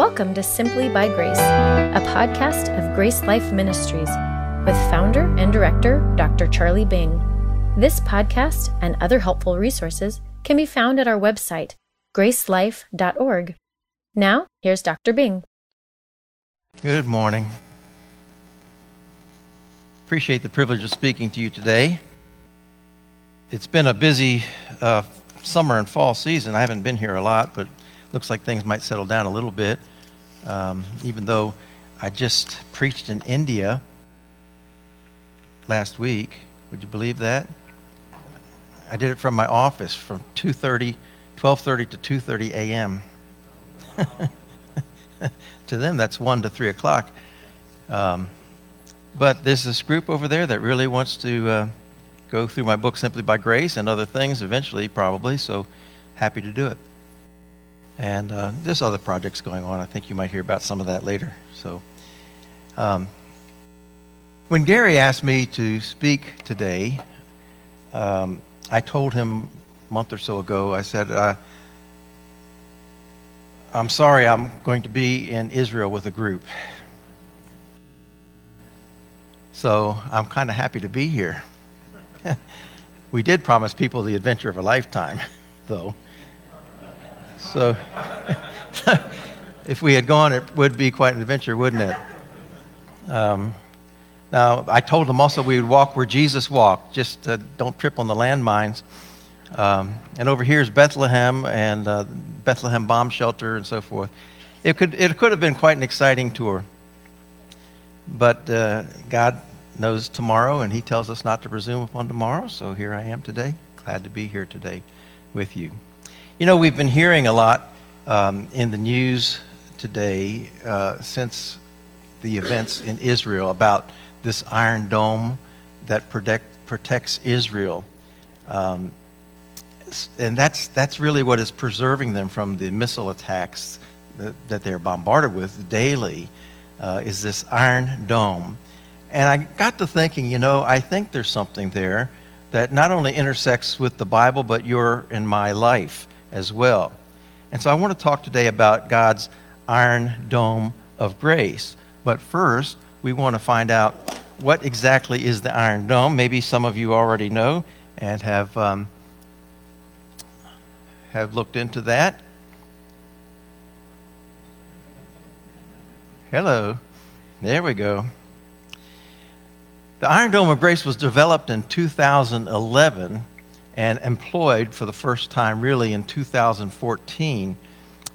Welcome to Simply by Grace, a podcast of Grace Life Ministries with founder and director Dr. Charlie Bing. This podcast and other helpful resources can be found at our website, gracelife.org. Now, here's Dr. Bing. Good morning. Appreciate the privilege of speaking to you today. It's been a busy uh, summer and fall season. I haven't been here a lot, but looks like things might settle down a little bit. Um, even though I just preached in India last week, would you believe that? I did it from my office from 2:30, 12:30 to 2:30 a.m. to them, that's one to three o'clock. Um, but there's this group over there that really wants to uh, go through my book simply by grace and other things eventually, probably. So happy to do it. And uh, there's other projects going on. I think you might hear about some of that later. So, um, when Gary asked me to speak today, um, I told him a month or so ago, I said, uh, I'm sorry, I'm going to be in Israel with a group. So I'm kind of happy to be here. we did promise people the adventure of a lifetime, though. So if we had gone, it would be quite an adventure, wouldn't it? Um, now, I told them also we would walk where Jesus walked, just uh, don't trip on the landmines. Um, and over here is Bethlehem and uh, Bethlehem Bomb Shelter and so forth. It could, it could have been quite an exciting tour. But uh, God knows tomorrow, and He tells us not to presume upon tomorrow. So here I am today. Glad to be here today with you. You know, we've been hearing a lot um, in the news today uh, since the events in Israel about this Iron Dome that protect, protects Israel. Um, and that's, that's really what is preserving them from the missile attacks that, that they're bombarded with daily, uh, is this Iron Dome. And I got to thinking, you know, I think there's something there that not only intersects with the Bible, but your and my life as well. And so I want to talk today about God's iron dome of grace. But first, we want to find out what exactly is the iron dome. Maybe some of you already know and have, um, have looked into that. Hello. There we go. The Iron Dome of Grace was developed in 2011 and employed for the first time really in 2014.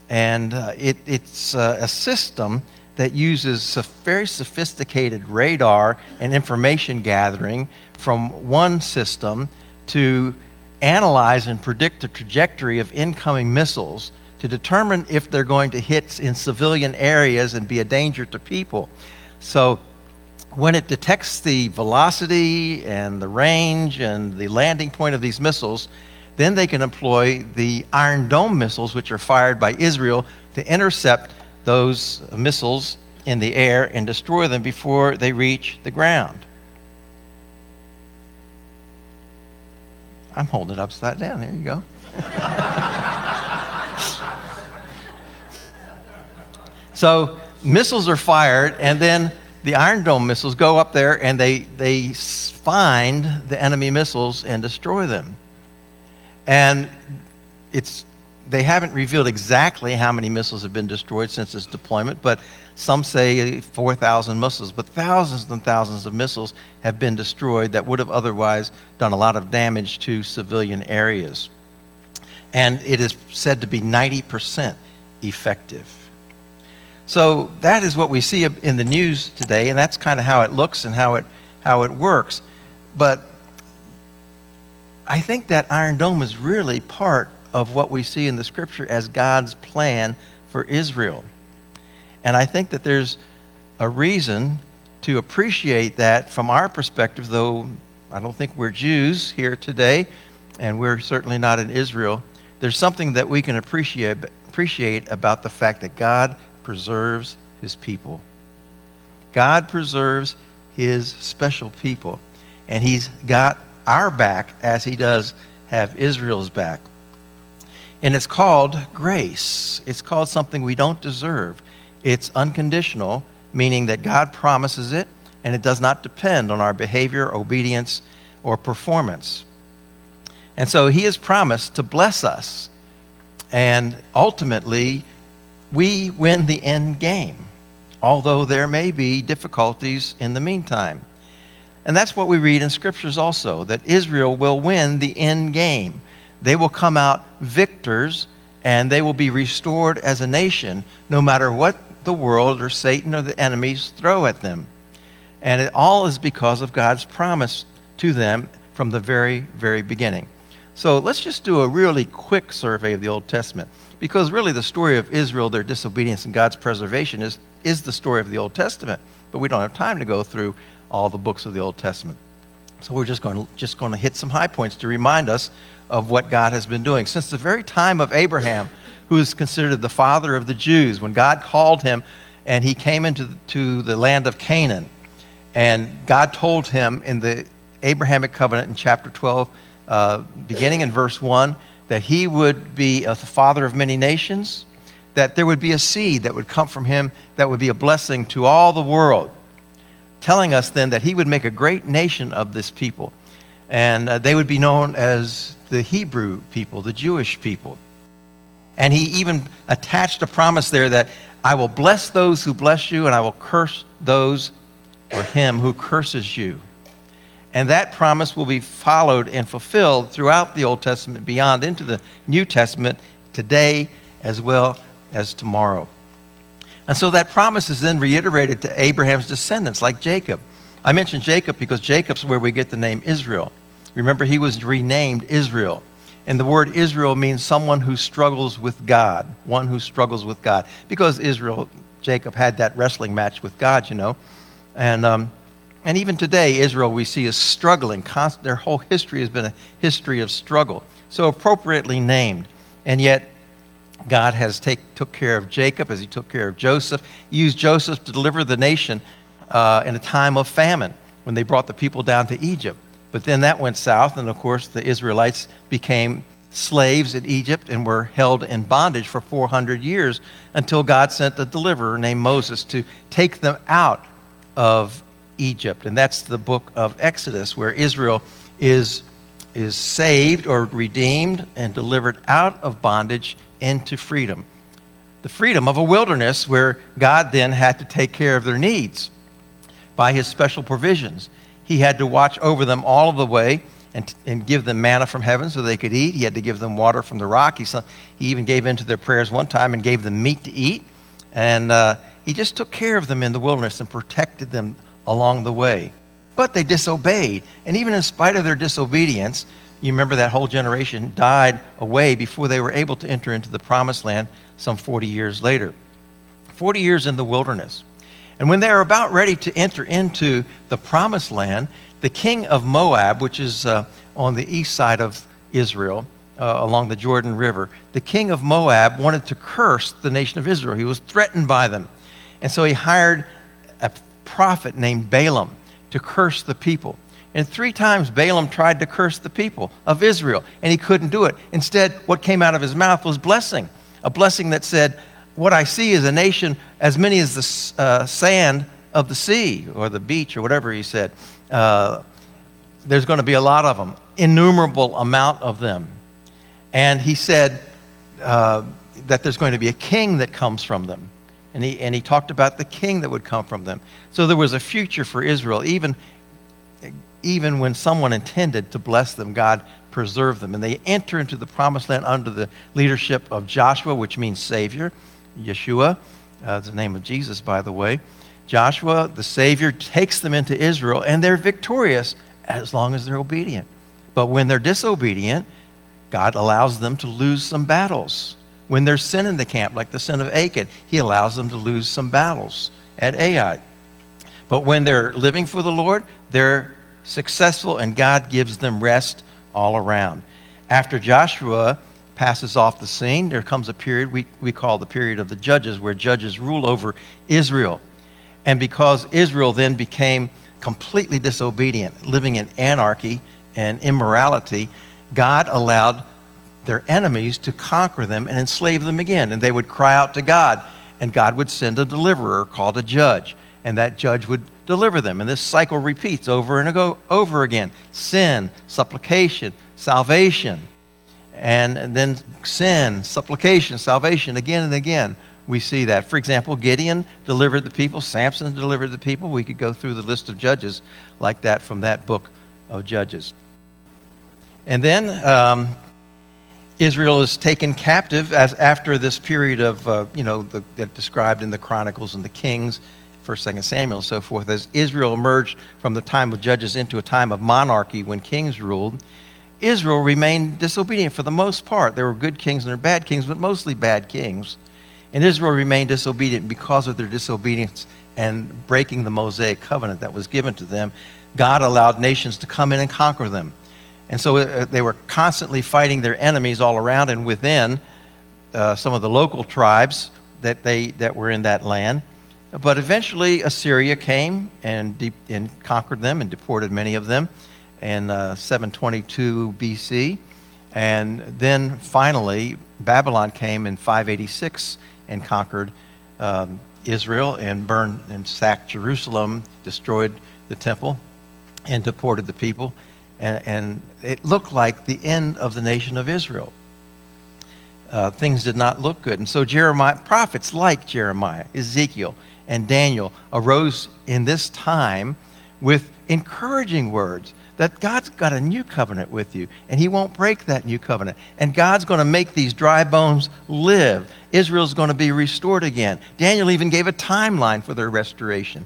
And uh, it, it's uh, a system that uses very sophisticated radar and information gathering from one system to analyze and predict the trajectory of incoming missiles to determine if they're going to hit in civilian areas and be a danger to people. So when it detects the velocity and the range and the landing point of these missiles, then they can employ the Iron Dome missiles, which are fired by Israel, to intercept those missiles in the air and destroy them before they reach the ground. I'm holding it upside down. There you go. so missiles are fired, and then the Iron Dome missiles go up there and they, they find the enemy missiles and destroy them. And it's, they haven't revealed exactly how many missiles have been destroyed since its deployment, but some say 4,000 missiles. But thousands and thousands of missiles have been destroyed that would have otherwise done a lot of damage to civilian areas. And it is said to be 90% effective. So that is what we see in the news today, and that's kind of how it looks and how it, how it works. But I think that Iron Dome is really part of what we see in the scripture as God's plan for Israel. And I think that there's a reason to appreciate that from our perspective, though I don't think we're Jews here today, and we're certainly not in Israel. There's something that we can appreciate, appreciate about the fact that God preserves his people. God preserves his special people. And he's got our back as he does have Israel's back. And it's called grace. It's called something we don't deserve. It's unconditional, meaning that God promises it and it does not depend on our behavior, obedience, or performance. And so he has promised to bless us. And ultimately, we win the end game, although there may be difficulties in the meantime. And that's what we read in scriptures also that Israel will win the end game. They will come out victors and they will be restored as a nation no matter what the world or Satan or the enemies throw at them. And it all is because of God's promise to them from the very, very beginning. So let's just do a really quick survey of the Old Testament because really the story of Israel, their disobedience, and God's preservation is, is the story of the Old Testament. But we don't have time to go through all the books of the Old Testament. So we're just going to, just going to hit some high points to remind us of what God has been doing. Since the very time of Abraham, who is considered the father of the Jews, when God called him and he came into the, to the land of Canaan, and God told him in the Abrahamic covenant in chapter 12, uh, beginning in verse 1, that he would be a father of many nations, that there would be a seed that would come from him that would be a blessing to all the world. Telling us then that he would make a great nation of this people. And uh, they would be known as the Hebrew people, the Jewish people. And he even attached a promise there that I will bless those who bless you, and I will curse those or him who curses you. And that promise will be followed and fulfilled throughout the Old Testament, beyond into the New Testament, today as well as tomorrow. And so that promise is then reiterated to Abraham's descendants, like Jacob. I mentioned Jacob because Jacob's where we get the name Israel. Remember, he was renamed Israel. And the word Israel means someone who struggles with God, one who struggles with God. Because Israel, Jacob had that wrestling match with God, you know. And, um, and even today, Israel, we see, is struggling. Their whole history has been a history of struggle. So appropriately named. And yet, God has take, took care of Jacob as he took care of Joseph. He used Joseph to deliver the nation uh, in a time of famine when they brought the people down to Egypt. But then that went south, and of course, the Israelites became slaves in Egypt and were held in bondage for 400 years until God sent a deliverer named Moses to take them out of Egypt. And that's the book of Exodus, where Israel is, is saved or redeemed and delivered out of bondage into freedom. The freedom of a wilderness where God then had to take care of their needs by his special provisions. He had to watch over them all of the way and, and give them manna from heaven so they could eat. He had to give them water from the rock. He, he even gave in to their prayers one time and gave them meat to eat. And uh, he just took care of them in the wilderness and protected them along the way. But they disobeyed. And even in spite of their disobedience, you remember that whole generation died away before they were able to enter into the promised land some 40 years later. 40 years in the wilderness. And when they are about ready to enter into the promised land, the king of Moab, which is uh, on the east side of Israel, uh, along the Jordan River, the king of Moab wanted to curse the nation of Israel. He was threatened by them. And so he hired prophet named Balaam to curse the people. And three times Balaam tried to curse the people of Israel, and he couldn't do it. Instead, what came out of his mouth was blessing a blessing that said, what I see is a nation as many as the uh, sand of the sea or the beach or whatever he said. Uh, there's going to be a lot of them, innumerable amount of them. And he said uh, that there's going to be a king that comes from them. And he, and he talked about the king that would come from them. So there was a future for Israel. Even, even when someone intended to bless them, God preserved them. And they enter into the promised land under the leadership of Joshua, which means Savior. Yeshua, uh, the name of Jesus, by the way. Joshua, the Savior, takes them into Israel, and they're victorious as long as they're obedient. But when they're disobedient, God allows them to lose some battles. When there's sin in the camp, like the sin of Achan, he allows them to lose some battles at Ai. But when they're living for the Lord, they're successful, and God gives them rest all around. After Joshua passes off the scene, there comes a period we, we call the period of the judges, where judges rule over Israel. And because Israel then became completely disobedient, living in anarchy and immorality, God allowed their enemies to conquer them and enslave them again. And they would cry out to God. and God would send a deliverer called a judge, and that judge would deliver them. And this cycle repeats over and over again sin, supplication, salvation, and then sin, supplication, salvation again and again. We see that. For example, Gideon delivered the people, Samson delivered the people. We could go through the list of judges like that from that book of Judges. And then um, Israel is taken captive as after this period of, uh, you know, the, described in the Chronicles and the Kings, First, Second Samuel, and so forth. As Israel emerged from the time of judges into a time of monarchy when kings ruled, Israel remained disobedient for the most part. There were good kings and there were bad kings, but mostly bad kings. And Israel remained disobedient because of their disobedience and breaking the Mosaic covenant that was given to them. God allowed nations to come in and conquer them. And so uh, they were constantly fighting their enemies all around and within uh, some of the local tribes that, they, that were in that land. But eventually, Assyria came and, de- and conquered them and deported many of them in uh, 722 BC. And then finally, Babylon came in 586 and conquered um, Israel and burned and sacked Jerusalem, destroyed the temple, and deported the people. And, and it looked like the end of the nation of Israel. Uh, things did not look good. And so Jeremiah, prophets like Jeremiah, Ezekiel, and Daniel arose in this time with encouraging words that God's got a new covenant with you, and He won't break that new covenant. And God's going to make these dry bones live. Israel's going to be restored again. Daniel even gave a timeline for their restoration.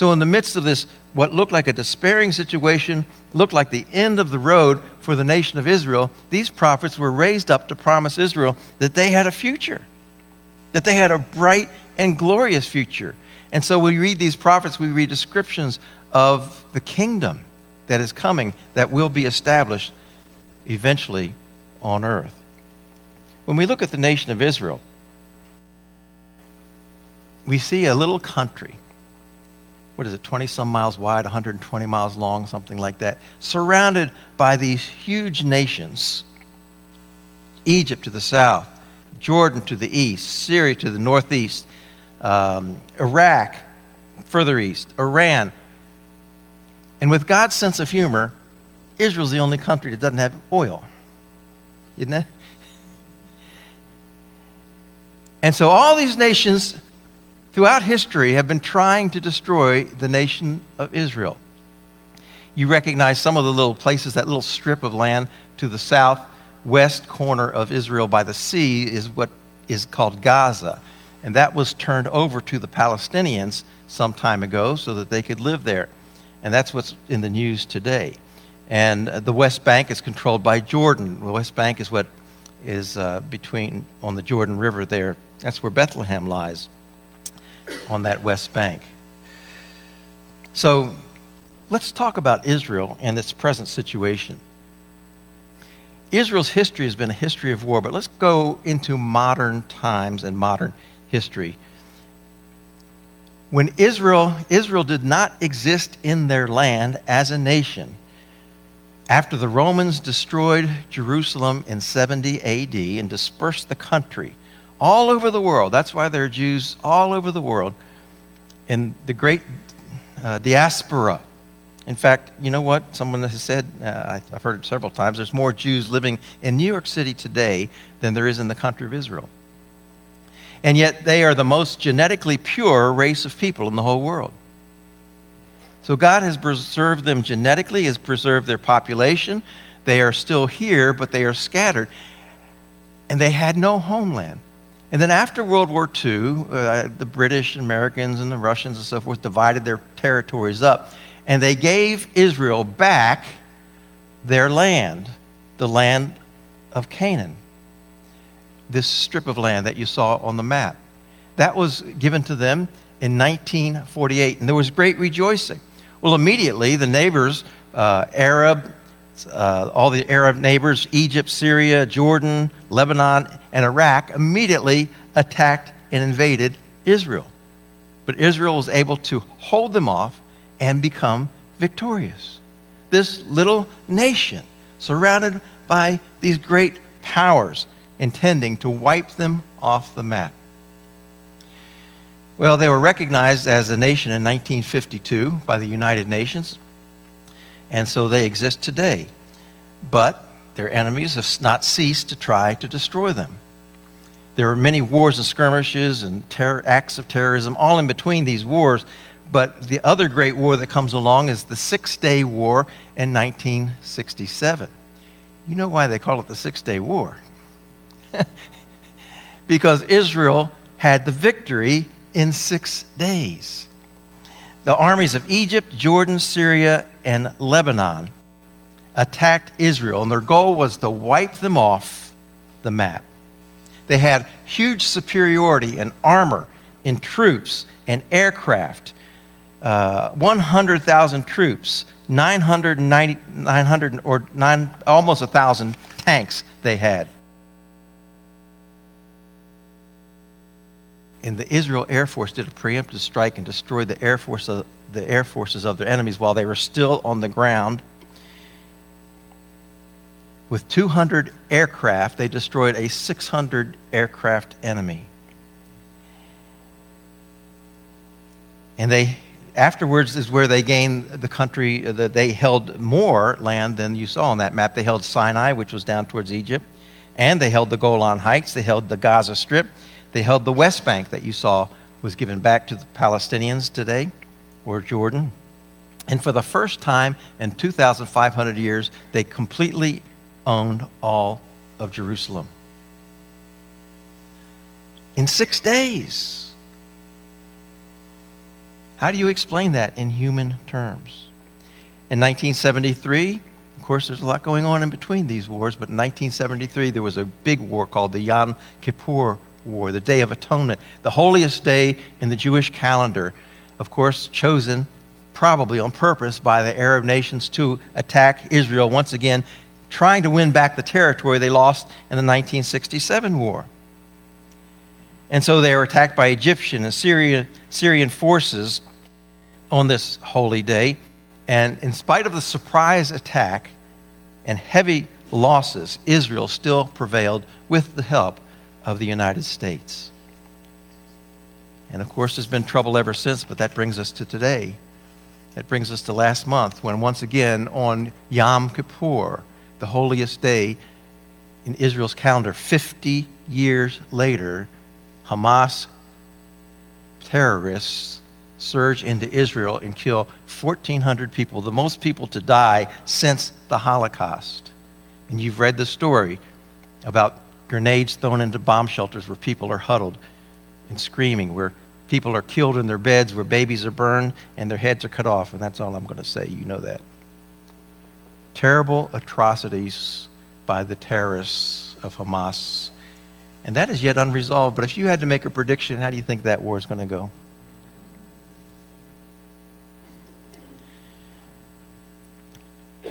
So, in the midst of this, what looked like a despairing situation, looked like the end of the road for the nation of Israel, these prophets were raised up to promise Israel that they had a future, that they had a bright and glorious future. And so, we read these prophets, we read descriptions of the kingdom that is coming that will be established eventually on earth. When we look at the nation of Israel, we see a little country. What is it, 20 some miles wide, 120 miles long, something like that, surrounded by these huge nations Egypt to the south, Jordan to the east, Syria to the northeast, um, Iraq further east, Iran, and with God's sense of humor, Israel's the only country that doesn't have oil. Isn't it? And so all these nations throughout history have been trying to destroy the nation of Israel. You recognize some of the little places, that little strip of land to the southwest corner of Israel by the sea is what is called Gaza. And that was turned over to the Palestinians some time ago so that they could live there. And that's what's in the news today. And the West Bank is controlled by Jordan. The West Bank is what is uh, between, on the Jordan River there. That's where Bethlehem lies, on that West Bank. So let's talk about Israel and its present situation. Israel's history has been a history of war, but let's go into modern times and modern history when Israel, Israel did not exist in their land as a nation. After the Romans destroyed Jerusalem in 70 AD and dispersed the country all over the world, that's why there are Jews all over the world in the great uh, diaspora. In fact, you know what? Someone has said, uh, I've heard it several times, there's more Jews living in New York City today than there is in the country of Israel and yet they are the most genetically pure race of people in the whole world. So God has preserved them genetically, has preserved their population. They are still here, but they are scattered. And they had no homeland. And then after World War II, uh, the British, Americans, and the Russians and so forth divided their territories up. And they gave Israel back their land, the land of Canaan this strip of land that you saw on the map. That was given to them in 1948, and there was great rejoicing. Well, immediately, the neighbors, uh, Arab, uh, all the Arab neighbors, Egypt, Syria, Jordan, Lebanon, and Iraq, immediately attacked and invaded Israel. But Israel was able to hold them off and become victorious. This little nation, surrounded by these great powers, intending to wipe them off the map. Well, they were recognized as a nation in 1952 by the United Nations, and so they exist today. But their enemies have not ceased to try to destroy them. There are many wars and skirmishes and terror, acts of terrorism all in between these wars. But the other great war that comes along is the Six Day War in 1967. You know why they call it the Six Day War? because Israel had the victory in six days. The armies of Egypt, Jordan, Syria, and Lebanon attacked Israel, and their goal was to wipe them off the map. They had huge superiority in armor, in troops, and aircraft. Uh, 100,000 troops, 990, 900 or nine, almost 1,000 tanks they had. And the Israel Air Force did a preemptive strike and destroyed the air, force of, the air forces of their enemies while they were still on the ground with 200 aircraft, they destroyed a 600 aircraft enemy. And they afterwards is where they gained the country uh, that they held more land than you saw on that map. They held Sinai, which was down towards Egypt, and they held the Golan Heights, they held the Gaza Strip, they held the West Bank that you saw was given back to the Palestinians today, or Jordan. And for the first time in 2,500 years, they completely owned all of Jerusalem. In six days. How do you explain that in human terms? In 1973, of course, there's a lot going on in between these wars, but in 1973, there was a big war called the Yom Kippur War, the Day of Atonement, the holiest day in the Jewish calendar, of course, chosen probably on purpose by the Arab nations to attack Israel once again trying to win back the territory they lost in the 1967 war. And so they were attacked by Egyptian and Syrian, Syrian forces on this holy day. And in spite of the surprise attack and heavy losses, Israel still prevailed with the help of the United States. And of course, there's been trouble ever since, but that brings us to today. That brings us to last month when, once again, on Yom Kippur, the holiest day in Israel's calendar. 50 years later, Hamas terrorists surge into Israel and kill 1,400 people, the most people to die since the Holocaust. And you've read the story about grenades thrown into bomb shelters where people are huddled and screaming, where people are killed in their beds, where babies are burned and their heads are cut off. And that's all I'm going to say. You know that terrible atrocities by the terrorists of Hamas. And that is yet unresolved. But if you had to make a prediction, how do you think that war is going to go?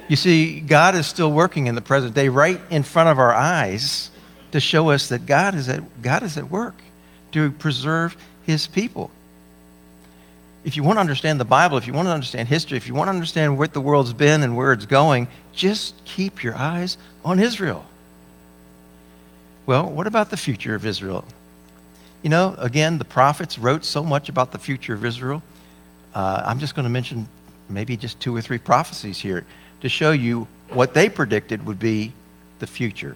You see, God is still working in the present day right in front of our eyes to show us that God is at, God is at work to preserve his people if you want to understand the Bible, if you want to understand history, if you want to understand what the world's been and where it's going, just keep your eyes on Israel. Well, what about the future of Israel? You know, again, the prophets wrote so much about the future of Israel. Uh, I'm just going to mention maybe just two or three prophecies here to show you what they predicted would be the future.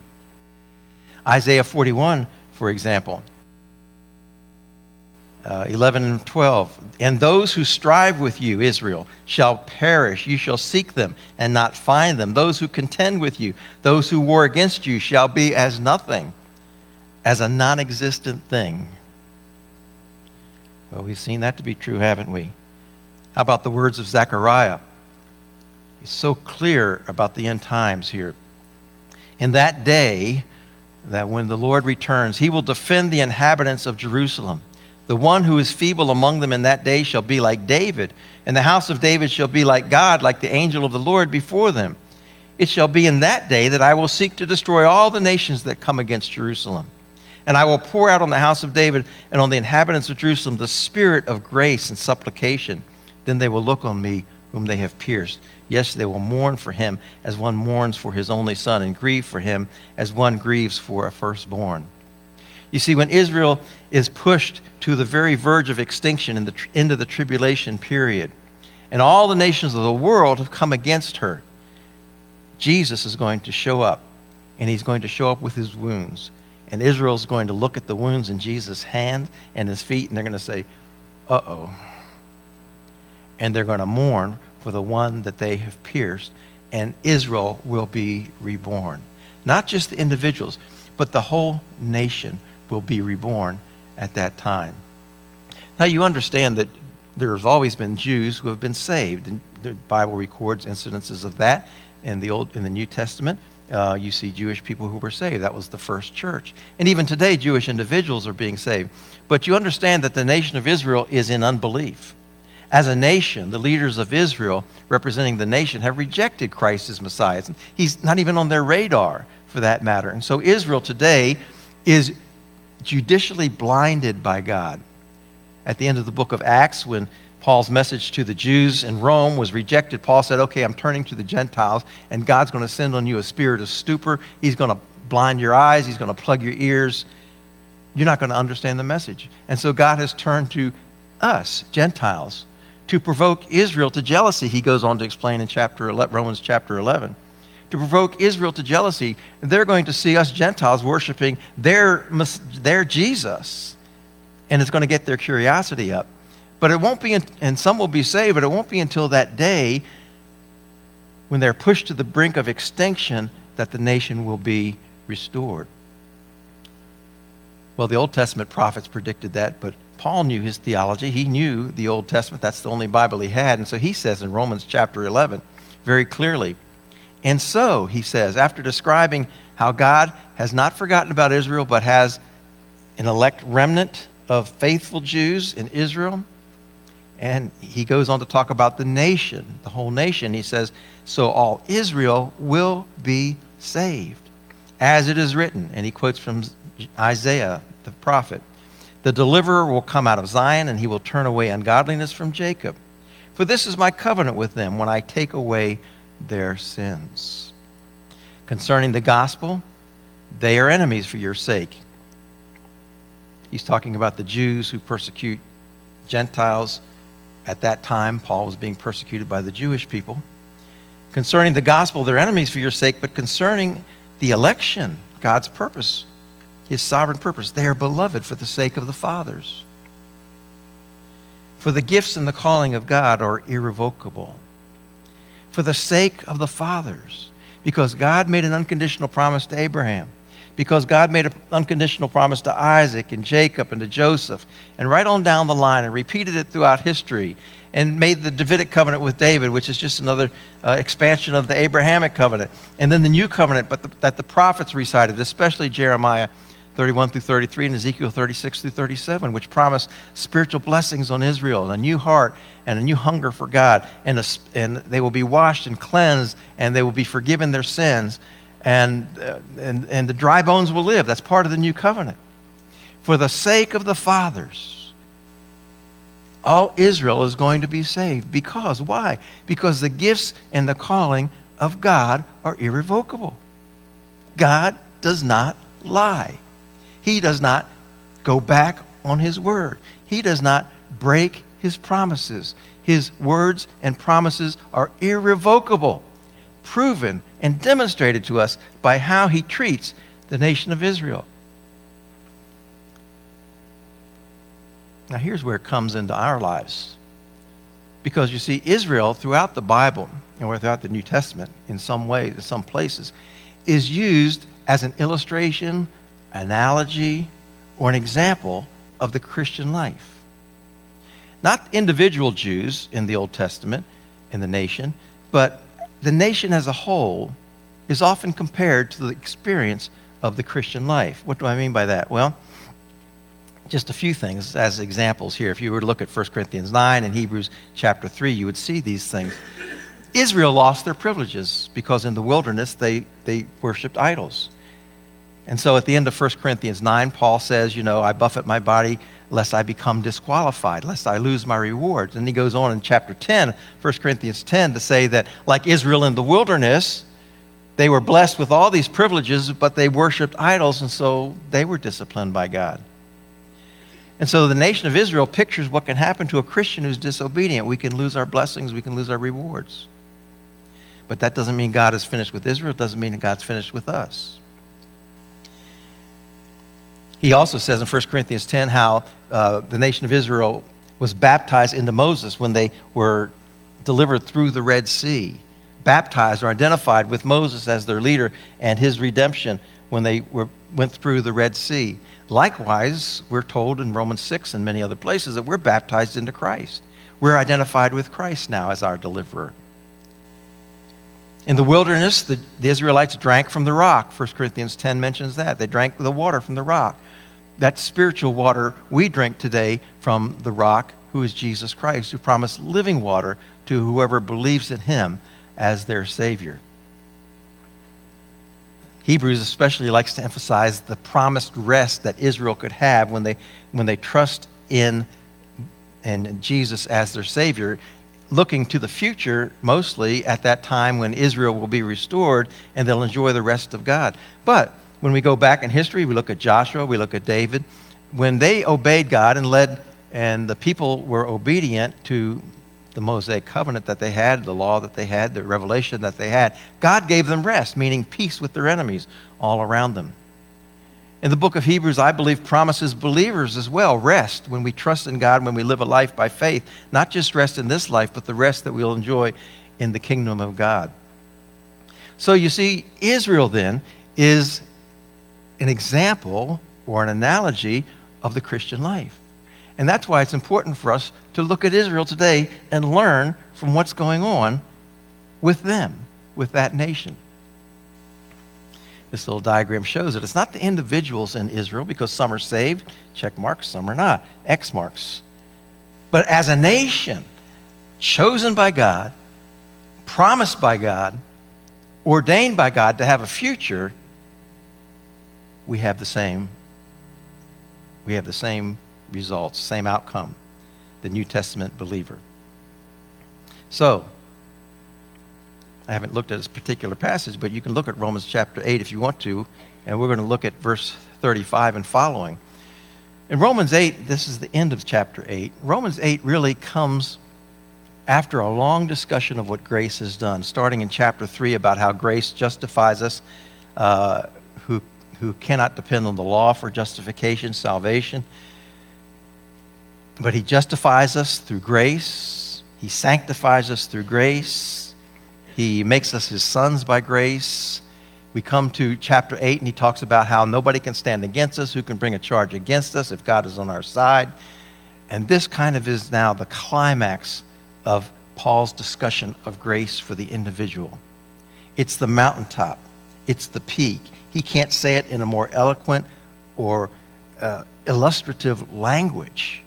Isaiah 41, for example, uh, 11 and 12. And those who strive with you, Israel, shall perish. You shall seek them and not find them. Those who contend with you, those who war against you, shall be as nothing, as a non existent thing. Well, we've seen that to be true, haven't we? How about the words of Zechariah? He's so clear about the end times here. In that day, that when the Lord returns, he will defend the inhabitants of Jerusalem the one who is feeble among them in that day shall be like David, and the house of David shall be like God, like the angel of the Lord before them. It shall be in that day that I will seek to destroy all the nations that come against Jerusalem. And I will pour out on the house of David and on the inhabitants of Jerusalem the spirit of grace and supplication. Then they will look on me, whom they have pierced. Yes, they will mourn for him as one mourns for his only son, and grieve for him as one grieves for a firstborn. You see, when Israel is pushed to the very verge of extinction in the end of the tribulation period, and all the nations of the world have come against her, Jesus is going to show up, and he's going to show up with his wounds. And Israel's going to look at the wounds in Jesus' hand and his feet, and they're going to say, uh oh. And they're going to mourn for the one that they have pierced, and Israel will be reborn. Not just the individuals, but the whole nation will be reborn at that time. Now, you understand that there's always been Jews who have been saved, and the Bible records incidences of that in the Old in the New Testament. Uh, you see Jewish people who were saved. That was the first church. And even today, Jewish individuals are being saved. But you understand that the nation of Israel is in unbelief. As a nation, the leaders of Israel, representing the nation, have rejected Christ as Messiah. He's not even on their radar, for that matter. And so Israel today is judicially blinded by God. At the end of the book of Acts, when Paul's message to the Jews in Rome was rejected, Paul said, Okay, I'm turning to the Gentiles, and God's going to send on you a spirit of stupor. He's going to blind your eyes, He's going to plug your ears. You're not going to understand the message. And so God has turned to us, Gentiles, to provoke Israel to jealousy, he goes on to explain in chapter 11, Romans chapter 11 to provoke Israel to jealousy. They're going to see us Gentiles worshiping their, their Jesus, and it's going to get their curiosity up. But it won't be, and some will be saved, but it won't be until that day when they're pushed to the brink of extinction that the nation will be restored. Well, the Old Testament prophets predicted that, but Paul knew his theology. He knew the Old Testament. That's the only Bible he had. And so he says in Romans chapter 11 very clearly and so, he says, after describing how God has not forgotten about Israel, but has an elect remnant of faithful Jews in Israel, and he goes on to talk about the nation, the whole nation. He says, So all Israel will be saved, as it is written. And he quotes from Isaiah, the prophet The deliverer will come out of Zion, and he will turn away ungodliness from Jacob. For this is my covenant with them when I take away their sins. Concerning the gospel, they are enemies for your sake. He's talking about the Jews who persecute Gentiles. At that time, Paul was being persecuted by the Jewish people. Concerning the gospel, they're enemies for your sake, but concerning the election, God's purpose, his sovereign purpose, they are beloved for the sake of the fathers. For the gifts and the calling of God are irrevocable for the sake of the fathers. Because God made an unconditional promise to Abraham. Because God made an unconditional promise to Isaac and Jacob and to Joseph. And right on down the line and repeated it throughout history. And made the Davidic covenant with David, which is just another uh, expansion of the Abrahamic covenant. And then the new covenant but the, that the prophets recited, especially Jeremiah 31 through 33 and Ezekiel 36 through 37, which promise spiritual blessings on Israel, and a new heart and a new hunger for God. And, a, and they will be washed and cleansed, and they will be forgiven their sins. And, uh, and, and the dry bones will live. That's part of the new covenant. For the sake of the fathers, all Israel is going to be saved. Because, why? Because the gifts and the calling of God are irrevocable. God does not lie. He does not go back on his word. He does not break his promises. His words and promises are irrevocable, proven and demonstrated to us by how he treats the nation of Israel. Now, here's where it comes into our lives. Because you see, Israel, throughout the Bible, and throughout the New Testament, in some ways, in some places, is used as an illustration analogy, or an example of the Christian life. Not individual Jews in the Old Testament, in the nation, but the nation as a whole is often compared to the experience of the Christian life. What do I mean by that? Well, just a few things as examples here. If you were to look at 1 Corinthians 9 and Hebrews chapter 3, you would see these things. Israel lost their privileges because in the wilderness they, they worshiped idols. And so at the end of 1 Corinthians 9, Paul says, You know, I buffet my body lest I become disqualified, lest I lose my rewards. And he goes on in chapter 10, 1 Corinthians 10, to say that, like Israel in the wilderness, They were blessed with all these privileges, but they worshiped idols, and so they were disciplined by God. And so the nation of Israel pictures what can happen to a Christian who's disobedient. We can lose our blessings, we can lose our rewards. But that doesn't mean God is finished with Israel, it doesn't mean that God's finished with us. He also says in 1 Corinthians 10 how uh, the nation of Israel was baptized into Moses when they were delivered through the Red Sea, baptized or identified with Moses as their leader and his redemption when they were, went through the Red Sea. Likewise, we're told in Romans 6 and many other places that we're baptized into Christ. We're identified with Christ now as our deliverer. In the wilderness, the, the, Israelites drank from the rock. 1 Corinthians 10 mentions that. They drank the water from the rock. That spiritual water we drink today from the rock, who is Jesus Christ, who promised living water to whoever believes in him as their Savior. Hebrews especially likes to emphasize the promised rest that Israel could have when they, when they trust in, in Jesus as their Savior, looking to the future mostly at that time when Israel will be restored and they'll enjoy the rest of God. But when we go back in history, we look at Joshua, we look at David, when they obeyed God and led, and the people were obedient to the Mosaic covenant that they had, the law that they had, the revelation that they had, God gave them rest, meaning peace with their enemies all around them. In the book of Hebrews, I believe, promises believers as well rest when we trust in God, when we live a life by faith, not just rest in this life, but the rest that we'll enjoy in the kingdom of God. So you see, Israel then is an example or an analogy of the Christian life. And that's why it's important for us to look at Israel today and learn from what's going on with them, with that nation. This little diagram shows it. It's not the individuals in Israel because some are saved, check marks, some are not, X marks. But as a nation, chosen by God, promised by God, ordained by God to have a future, we have the same we have the same results, same outcome, the New Testament believer. So, I haven't looked at this particular passage, but you can look at Romans chapter 8 if you want to, and we're going to look at verse 35 and following. In Romans 8, this is the end of chapter 8. Romans 8 really comes after a long discussion of what grace has done, starting in chapter 3 about how grace justifies us uh, who, cannot depend on the law for justification, salvation. But he justifies us through grace. He sanctifies us through grace. He makes us his sons by grace. We come to chapter 8, and he talks about how nobody can stand against us, who can bring a charge against us if God is on our side. And this kind of is now the climax of Paul's discussion of grace for the individual. It's the mountaintop, it's the peak. He can't say it in a more eloquent or uh, illustrative language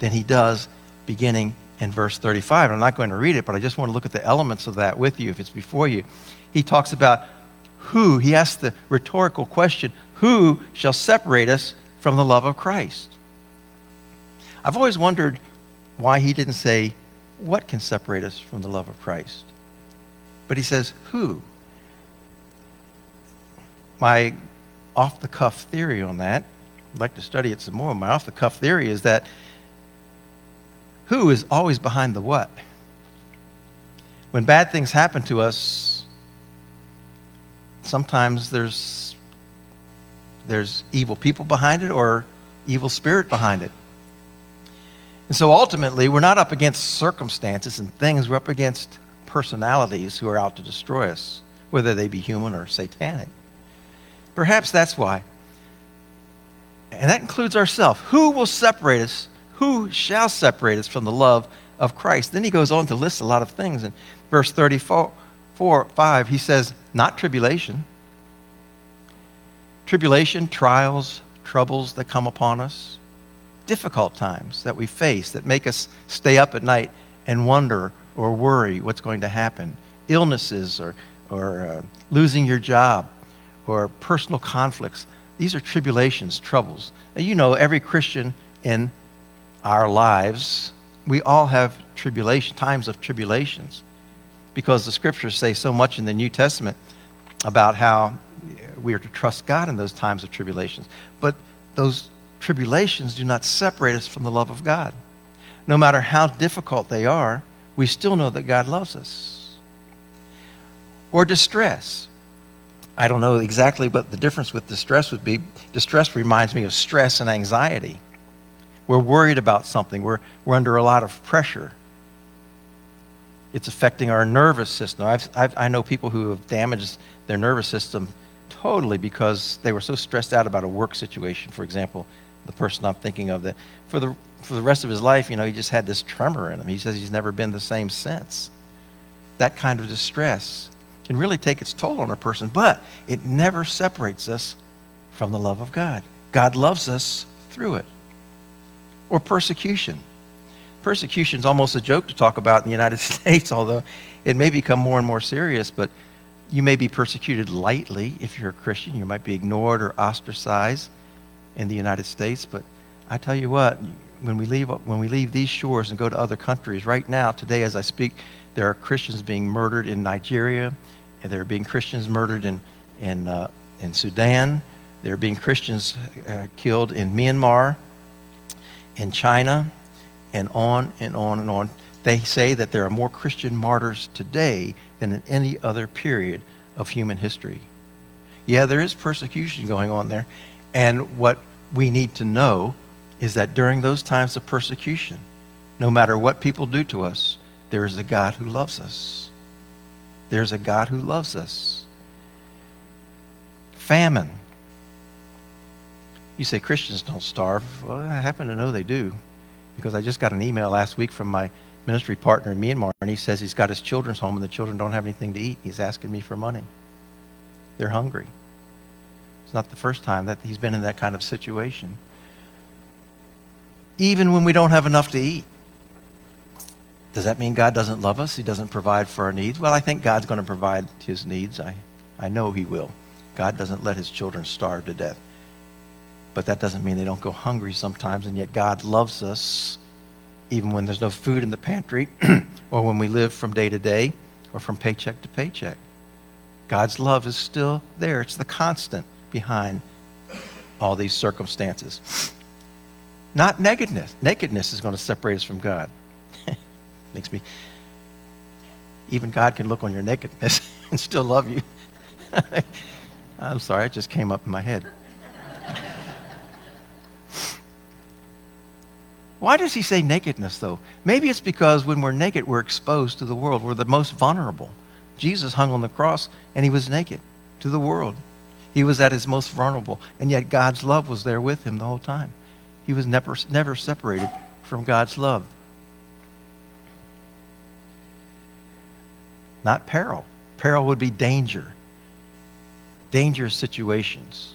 than he does beginning in verse 35. I'm not going to read it, but I just want to look at the elements of that with you if it's before you. He talks about who, he asks the rhetorical question, who shall separate us from the love of Christ? I've always wondered why he didn't say, what can separate us from the love of Christ? But he says, who? My off the cuff theory on that, I'd like to study it some more. My off the cuff theory is that who is always behind the what? When bad things happen to us, sometimes there's there's evil people behind it or evil spirit behind it. And so ultimately, we're not up against circumstances and things, we're up against personalities who are out to destroy us, whether they be human or satanic. Perhaps that's why. And that includes ourselves. Who will separate us who shall separate us from the love of Christ? Then he goes on to list a lot of things. In verse 34, 4, 5, he says, Not tribulation. Tribulation, trials, troubles that come upon us, difficult times that we face that make us stay up at night and wonder or worry what's going to happen, illnesses or, or uh, losing your job or personal conflicts. These are tribulations, troubles. And you know, every Christian in our lives, we all have tribulation, times of tribulations, because the scriptures say so much in the New Testament about how we are to trust God in those times of tribulations. But those tribulations do not separate us from the love of God. No matter how difficult they are, we still know that God loves us. Or distress. I don't know exactly what the difference with distress would be. Distress reminds me of stress and anxiety. We're worried about something, we're, we're under a lot of pressure. It's affecting our nervous system. I've, I've, i know people who have damaged their nervous system totally because they were so stressed out about a work situation, for example, the person I'm thinking of, that for the, for the rest of his life, you know, he just had this tremor in him. He says he's never been the same since. That kind of distress can really take its toll on a person, but it never separates us from the love of God. God loves us through it. Or persecution. Persecution is almost a joke to talk about in the United States, although it may become more and more serious, but you may be persecuted lightly if you're a Christian. You might be ignored or ostracized in the United States, but I tell you what, when we leave when we leave these shores and go to other countries, right now, today as I speak, there are Christians being murdered in Nigeria, and there are being Christians murdered in in uh, in Sudan. There are being Christians uh, killed in Myanmar, in China, and on and on and on. They say that there are more Christian martyrs today than in any other period of human history. Yeah, there is persecution going on there. And what we need to know is that during those times of persecution, no matter what people do to us, there is a God who loves us. There's a God who loves us. Famine. You say Christians don't starve. Well, I happen to know they do because I just got an email last week from my ministry partner in Myanmar, and he says he's got his children's home and the children don't have anything to eat. He's asking me for money. They're hungry. It's not the first time that he's been in that kind of situation. Even when we don't have enough to eat. Does that mean God doesn't love us? He doesn't provide for our needs? Well, I think God's going to provide his needs. I, I know he will. God doesn't let his children starve to death. But that doesn't mean they don't go hungry sometimes, and yet God loves us even when there's no food in the pantry or when we live from day to day or from paycheck to paycheck. God's love is still there. It's the constant behind all these circumstances. Not nakedness. Nakedness is going to separate us from God. Makes me. Even God can look on your nakedness and still love you. I'm sorry, it just came up in my head. Why does he say nakedness, though? Maybe it's because when we're naked, we're exposed to the world. We're the most vulnerable. Jesus hung on the cross and he was naked to the world. He was at his most vulnerable, and yet God's love was there with him the whole time. He was never, never separated from God's love. Not peril. Peril would be danger, dangerous situations.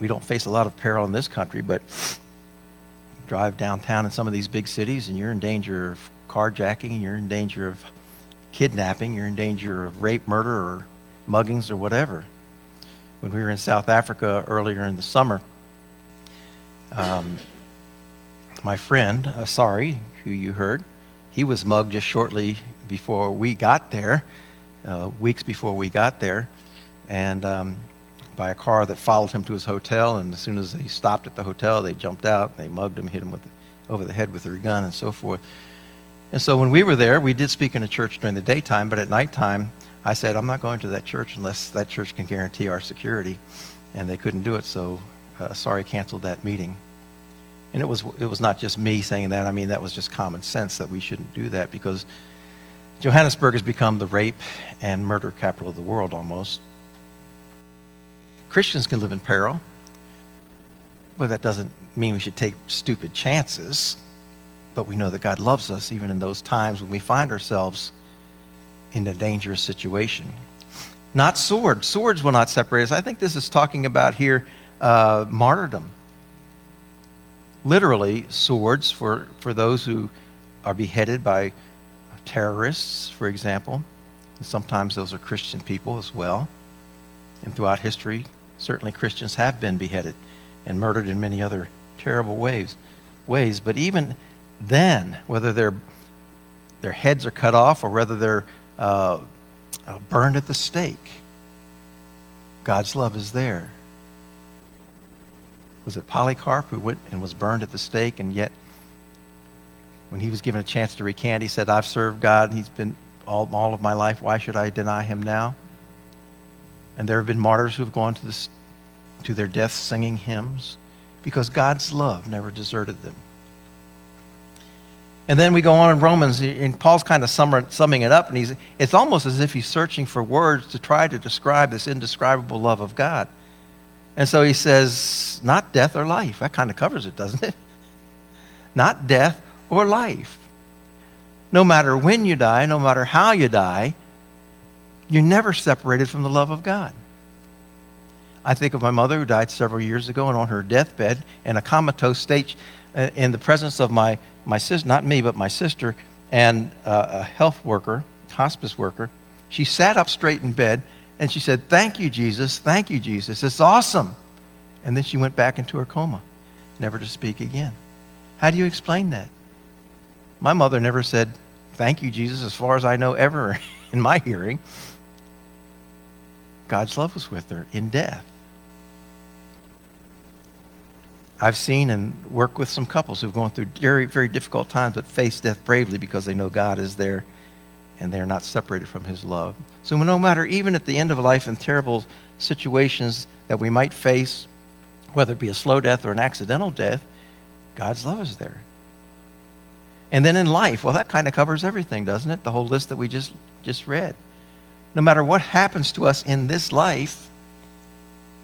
We don't face a lot of peril in this country, but drive downtown in some of these big cities and you're in danger of carjacking, you're in danger of kidnapping, you're in danger of rape, murder, or muggings, or whatever. When we were in South Africa earlier in the summer, um, my friend, uh, sorry, who you heard, he was mugged just shortly before we got there, uh, weeks before we got there. And um, by a car that followed him to his hotel. And as soon as he stopped at the hotel, they jumped out, they mugged him, hit him with, over the head with their gun, and so forth. And so when we were there, we did speak in a church during the daytime, but at nighttime, I said, I'm not going to that church unless that church can guarantee our security. And they couldn't do it, so uh, sorry, canceled that meeting. And it was, it was not just me saying that. I mean, that was just common sense that we shouldn't do that because Johannesburg has become the rape and murder capital of the world almost. Christians can live in peril, but that doesn't mean we should take stupid chances. But we know that God loves us even in those times when we find ourselves in a dangerous situation. Not swords. Swords will not separate us. I think this is talking about here uh, martyrdom. Literally, swords for, for those who are beheaded by terrorists, for example. And sometimes those are Christian people as well. And throughout history, Certainly, Christians have been beheaded and murdered in many other terrible ways. Ways, but even then, whether their their heads are cut off or whether they're uh, uh, burned at the stake, God's love is there. Was it Polycarp who went and was burned at the stake, and yet when he was given a chance to recant, he said, I've served God. He's been all, all of my life. Why should I deny him now? And there have been martyrs who have gone to, this, to their death singing hymns because God's love never deserted them. And then we go on in Romans, and Paul's kind of summing it up, and he's, it's almost as if he's searching for words to try to describe this indescribable love of God. And so he says, not death or life. That kind of covers it, doesn't it? Not death or life. No matter when you die, no matter how you die, you're never separated from the love of God. I think of my mother who died several years ago and on her deathbed in a comatose state uh, in the presence of my, my sister, not me, but my sister, and uh, a health worker, hospice worker. She sat up straight in bed and she said, Thank you, Jesus. Thank you, Jesus. It's awesome. And then she went back into her coma, never to speak again. How do you explain that? My mother never said, Thank you, Jesus, as far as I know, ever in my hearing. God's love was with her in death. I've seen and worked with some couples who've gone through very, very difficult times but face death bravely because they know God is there and they're not separated from his love. So no matter, even at the end of life and terrible situations that we might face, whether it be a slow death or an accidental death, God's love is there. And then in life, well, that kind of covers everything, doesn't it? The whole list that we just, just read. No matter what happens to us in this life,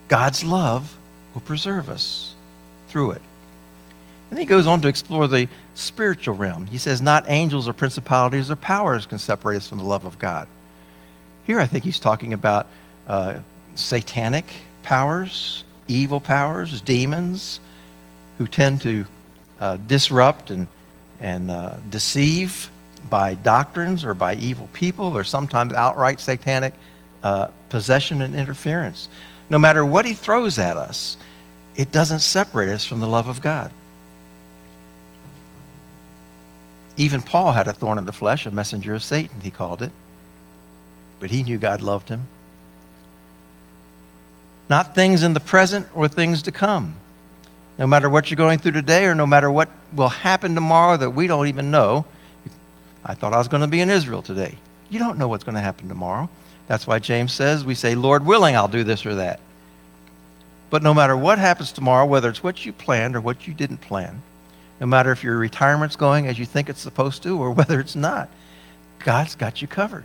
God's love will preserve us through it. And he goes on to explore the spiritual realm. He says, Not angels or principalities or powers can separate us from the love of God. Here, I think he's talking about uh, satanic powers, evil powers, demons who tend to uh, disrupt and and uh, deceive by doctrines or by evil people or sometimes outright satanic uh, possession and interference. No matter what he throws at us, it doesn't separate us from the love of God. Even Paul had a thorn in the flesh, a messenger of Satan, he called it. But he knew God loved him. Not things in the present or things to come. No matter what you're going through today or no matter what will happen tomorrow that we don't even know. I thought I was going to be in Israel today. You don't know what's going to happen tomorrow. That's why James says, we say, Lord willing, I'll do this or that. But no matter what happens tomorrow, whether it's what you planned or what you didn't plan, no matter if your retirement's going as you think it's supposed to or whether it's not, God's got you covered.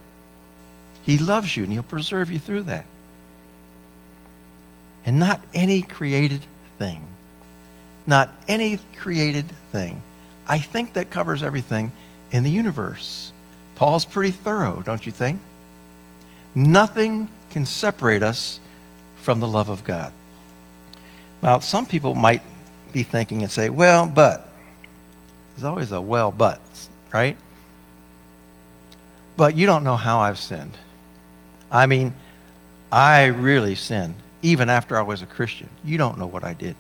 He loves you and He'll preserve you through that. And not any created thing not any created thing. I think that covers everything in the universe. Paul's pretty thorough, don't you think? Nothing can separate us from the love of God. Now, some people might be thinking and say, well, but. There's always a well, but, right? But you don't know how I've sinned. I mean, I really sinned, even after I was a Christian. You don't know what I did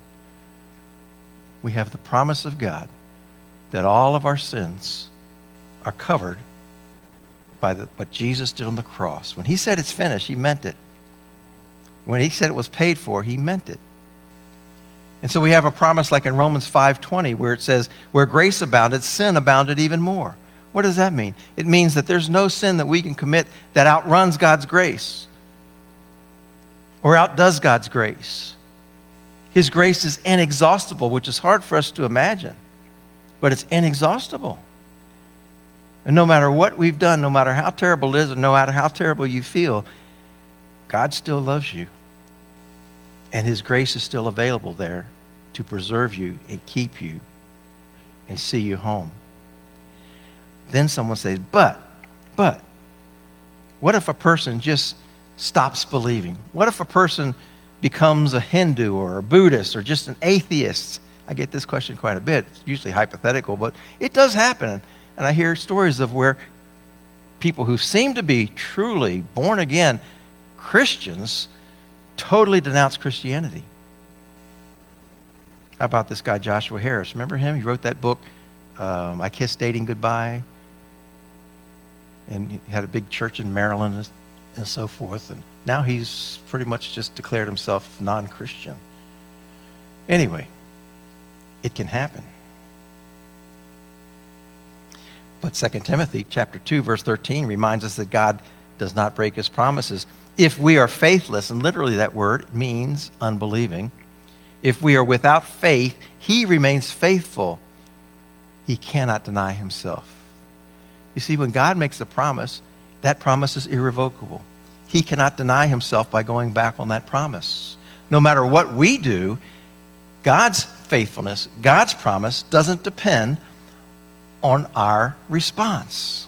we have the promise of God that all of our sins are covered by the, what Jesus did on the cross. When he said it's finished, he meant it. When he said it was paid for, he meant it. And so we have a promise like in Romans 5:20 where it says, "Where grace abounded, sin abounded even more." What does that mean? It means that there's no sin that we can commit that outruns God's grace or outdoes God's grace. His grace is inexhaustible, which is hard for us to imagine, but it's inexhaustible. And no matter what we've done, no matter how terrible it is, no matter how terrible you feel, God still loves you. And His grace is still available there to preserve you and keep you and see you home. Then someone says, but, but, what if a person just stops believing? What if a person becomes a Hindu or a Buddhist or just an atheist? I get this question quite a bit. It's usually hypothetical, but it does happen. And I hear stories of where people who seem to be truly born again Christians totally denounce Christianity. How about this guy, Joshua Harris? Remember him? He wrote that book, um, I Kissed Dating Goodbye. And he had a big church in Maryland. And so forth. And now he's pretty much just declared himself non Christian. Anyway, it can happen. But 2 Timothy chapter 2 verse 13 reminds us that God does not break his promises. If we are faithless, and literally that word means unbelieving, if we are without faith, he remains faithful. He cannot deny himself. You see, when God makes a promise, that promise is irrevocable. He cannot deny himself by going back on that promise. No matter what we do, God's faithfulness, God's promise, doesn't depend on our response.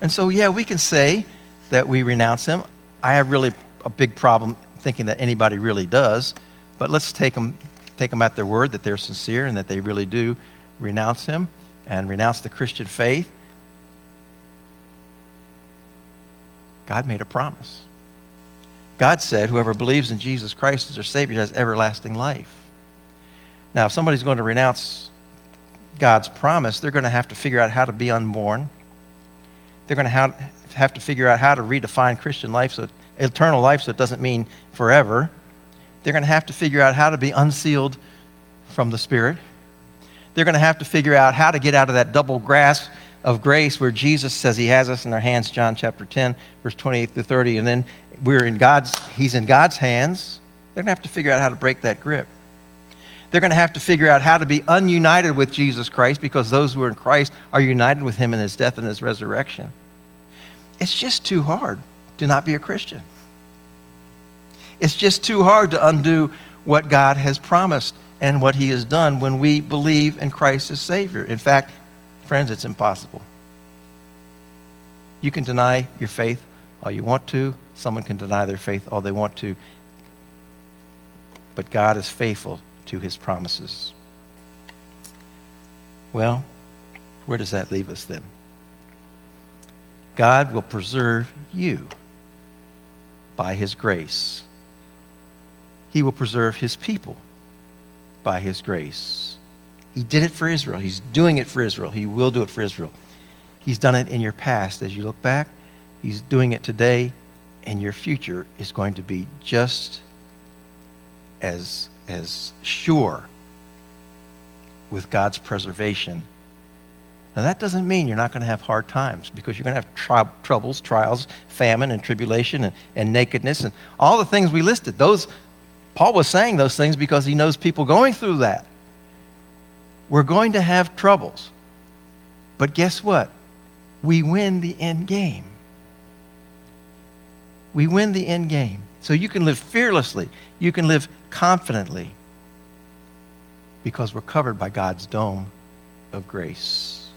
And so, yeah, we can say that we renounce him. I have really a big problem thinking that anybody really does, but let's take them, take them at their word that they're sincere and that they really do renounce him and renounce the Christian faith. God made a promise. God said, Whoever believes in Jesus Christ as their Savior has everlasting life. Now, if somebody's going to renounce God's promise, they're going to have to figure out how to be unborn. They're going to have, to figure out how to redefine Christian life, so eternal life, so it doesn't mean forever. They're going to have to figure out how to be unsealed from the Spirit. They're going to have to figure out how to get out of that double grasp of grace where Jesus says he has us in our hands, John chapter 10, verse 28 through 30, and then we're in God's, he's in God's hands. They're going to have to figure out how to break that grip. They're going to have to figure out how to be ununited with Jesus Christ because those who are in Christ are united with him in his death and his resurrection. It's just too hard to not be a Christian. It's just too hard to undo what God has promised and what he has done when we believe in Christ as Savior. In fact, friends, it's impossible. You can deny your faith all you want to. Someone can deny their faith all they want to. But God is faithful to his promises. Well, where does that leave us then? God will preserve you by his grace. He will preserve his people by his grace. He did it for Israel. He's doing it for Israel. He will do it for Israel. He's done it in your past. As you look back, he's doing it today, and your future is going to be just as as sure with God's preservation. Now, that doesn't mean you're not going to have hard times because you're going to have tri- troubles, trials, famine, and tribulation, and, and nakedness, and all the things we listed. Those, Paul was saying those things because he knows people going through that. We're going to have troubles. But guess what? We win the end game. We win the end game. So you can live fearlessly. You can live confidently because we're covered by God's dome of grace.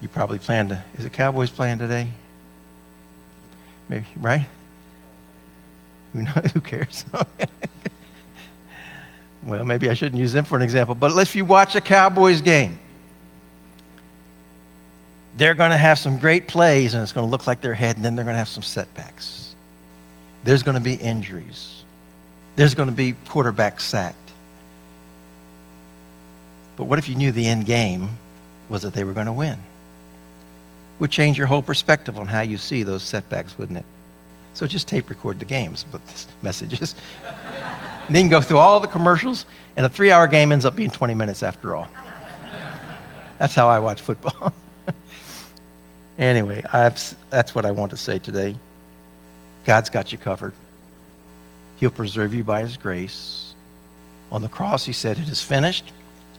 You probably plan to, is it Cowboys playing today? Maybe, right? Who, knows? who cares? well, maybe I shouldn't use them for an example, but if you watch a Cowboys game, they're going to have some great plays and it's going to look like they're ahead, and then they're going to have some setbacks. There's going to be injuries. There's going to be quarterback sacked. But what if you knew the end game was that they were going to win? Would change your whole perspective on how you see those setbacks, wouldn't it? So just tape record the games, but the messages. And then go through all the commercials, and a three hour game ends up being 20 minutes after all. That's how I watch football. anyway, I've, that's what I want to say today. God's got you covered. He'll preserve you by His grace. On the cross, He said, It is finished.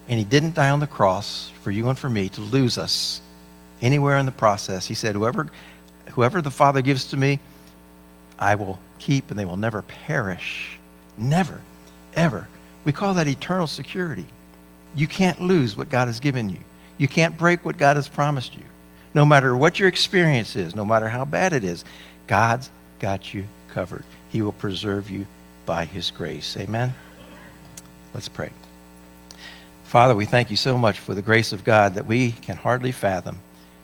And He didn't die on the cross for you and for me to lose us anywhere in the process. He said, Whoever, whoever the Father gives to me, I will keep, and they will never perish. Never, ever. We call that eternal security. You can't lose what God has given you. You can't break what God has promised you. No matter what your experience is, no matter how bad it is, God's got you covered. He will preserve you by his grace. Amen? Let's pray. Father, we thank you so much for the grace of God that we can hardly fathom.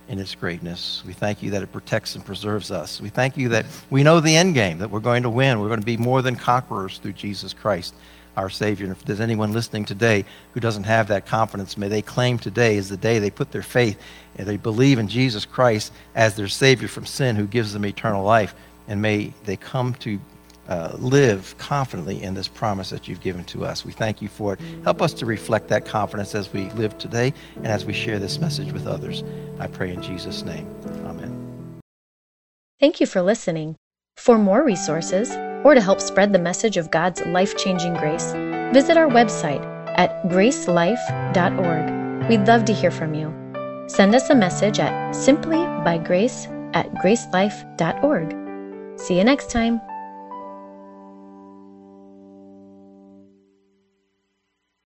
In its greatness. We thank you that it protects and preserves us. We thank you that we know the end game, that we're going to win. We're going to be more than conquerors through Jesus Christ, our Savior. And if there's anyone listening today who doesn't have that confidence, may they claim today is the day they put their faith and they believe in Jesus Christ as their Savior from sin who gives them eternal life. And may they come to uh, live confidently in this promise that you've given to us. We thank you for it. Help us to reflect that confidence as we live today and as we share this message with others. I pray in Jesus' name. Amen. Thank you for listening. For more resources, or to help spread the message of God's life changing grace, visit our website at gracelife.org. We'd love to hear from you. Send us a message at simplybygrace at gracelife.org. See you next time.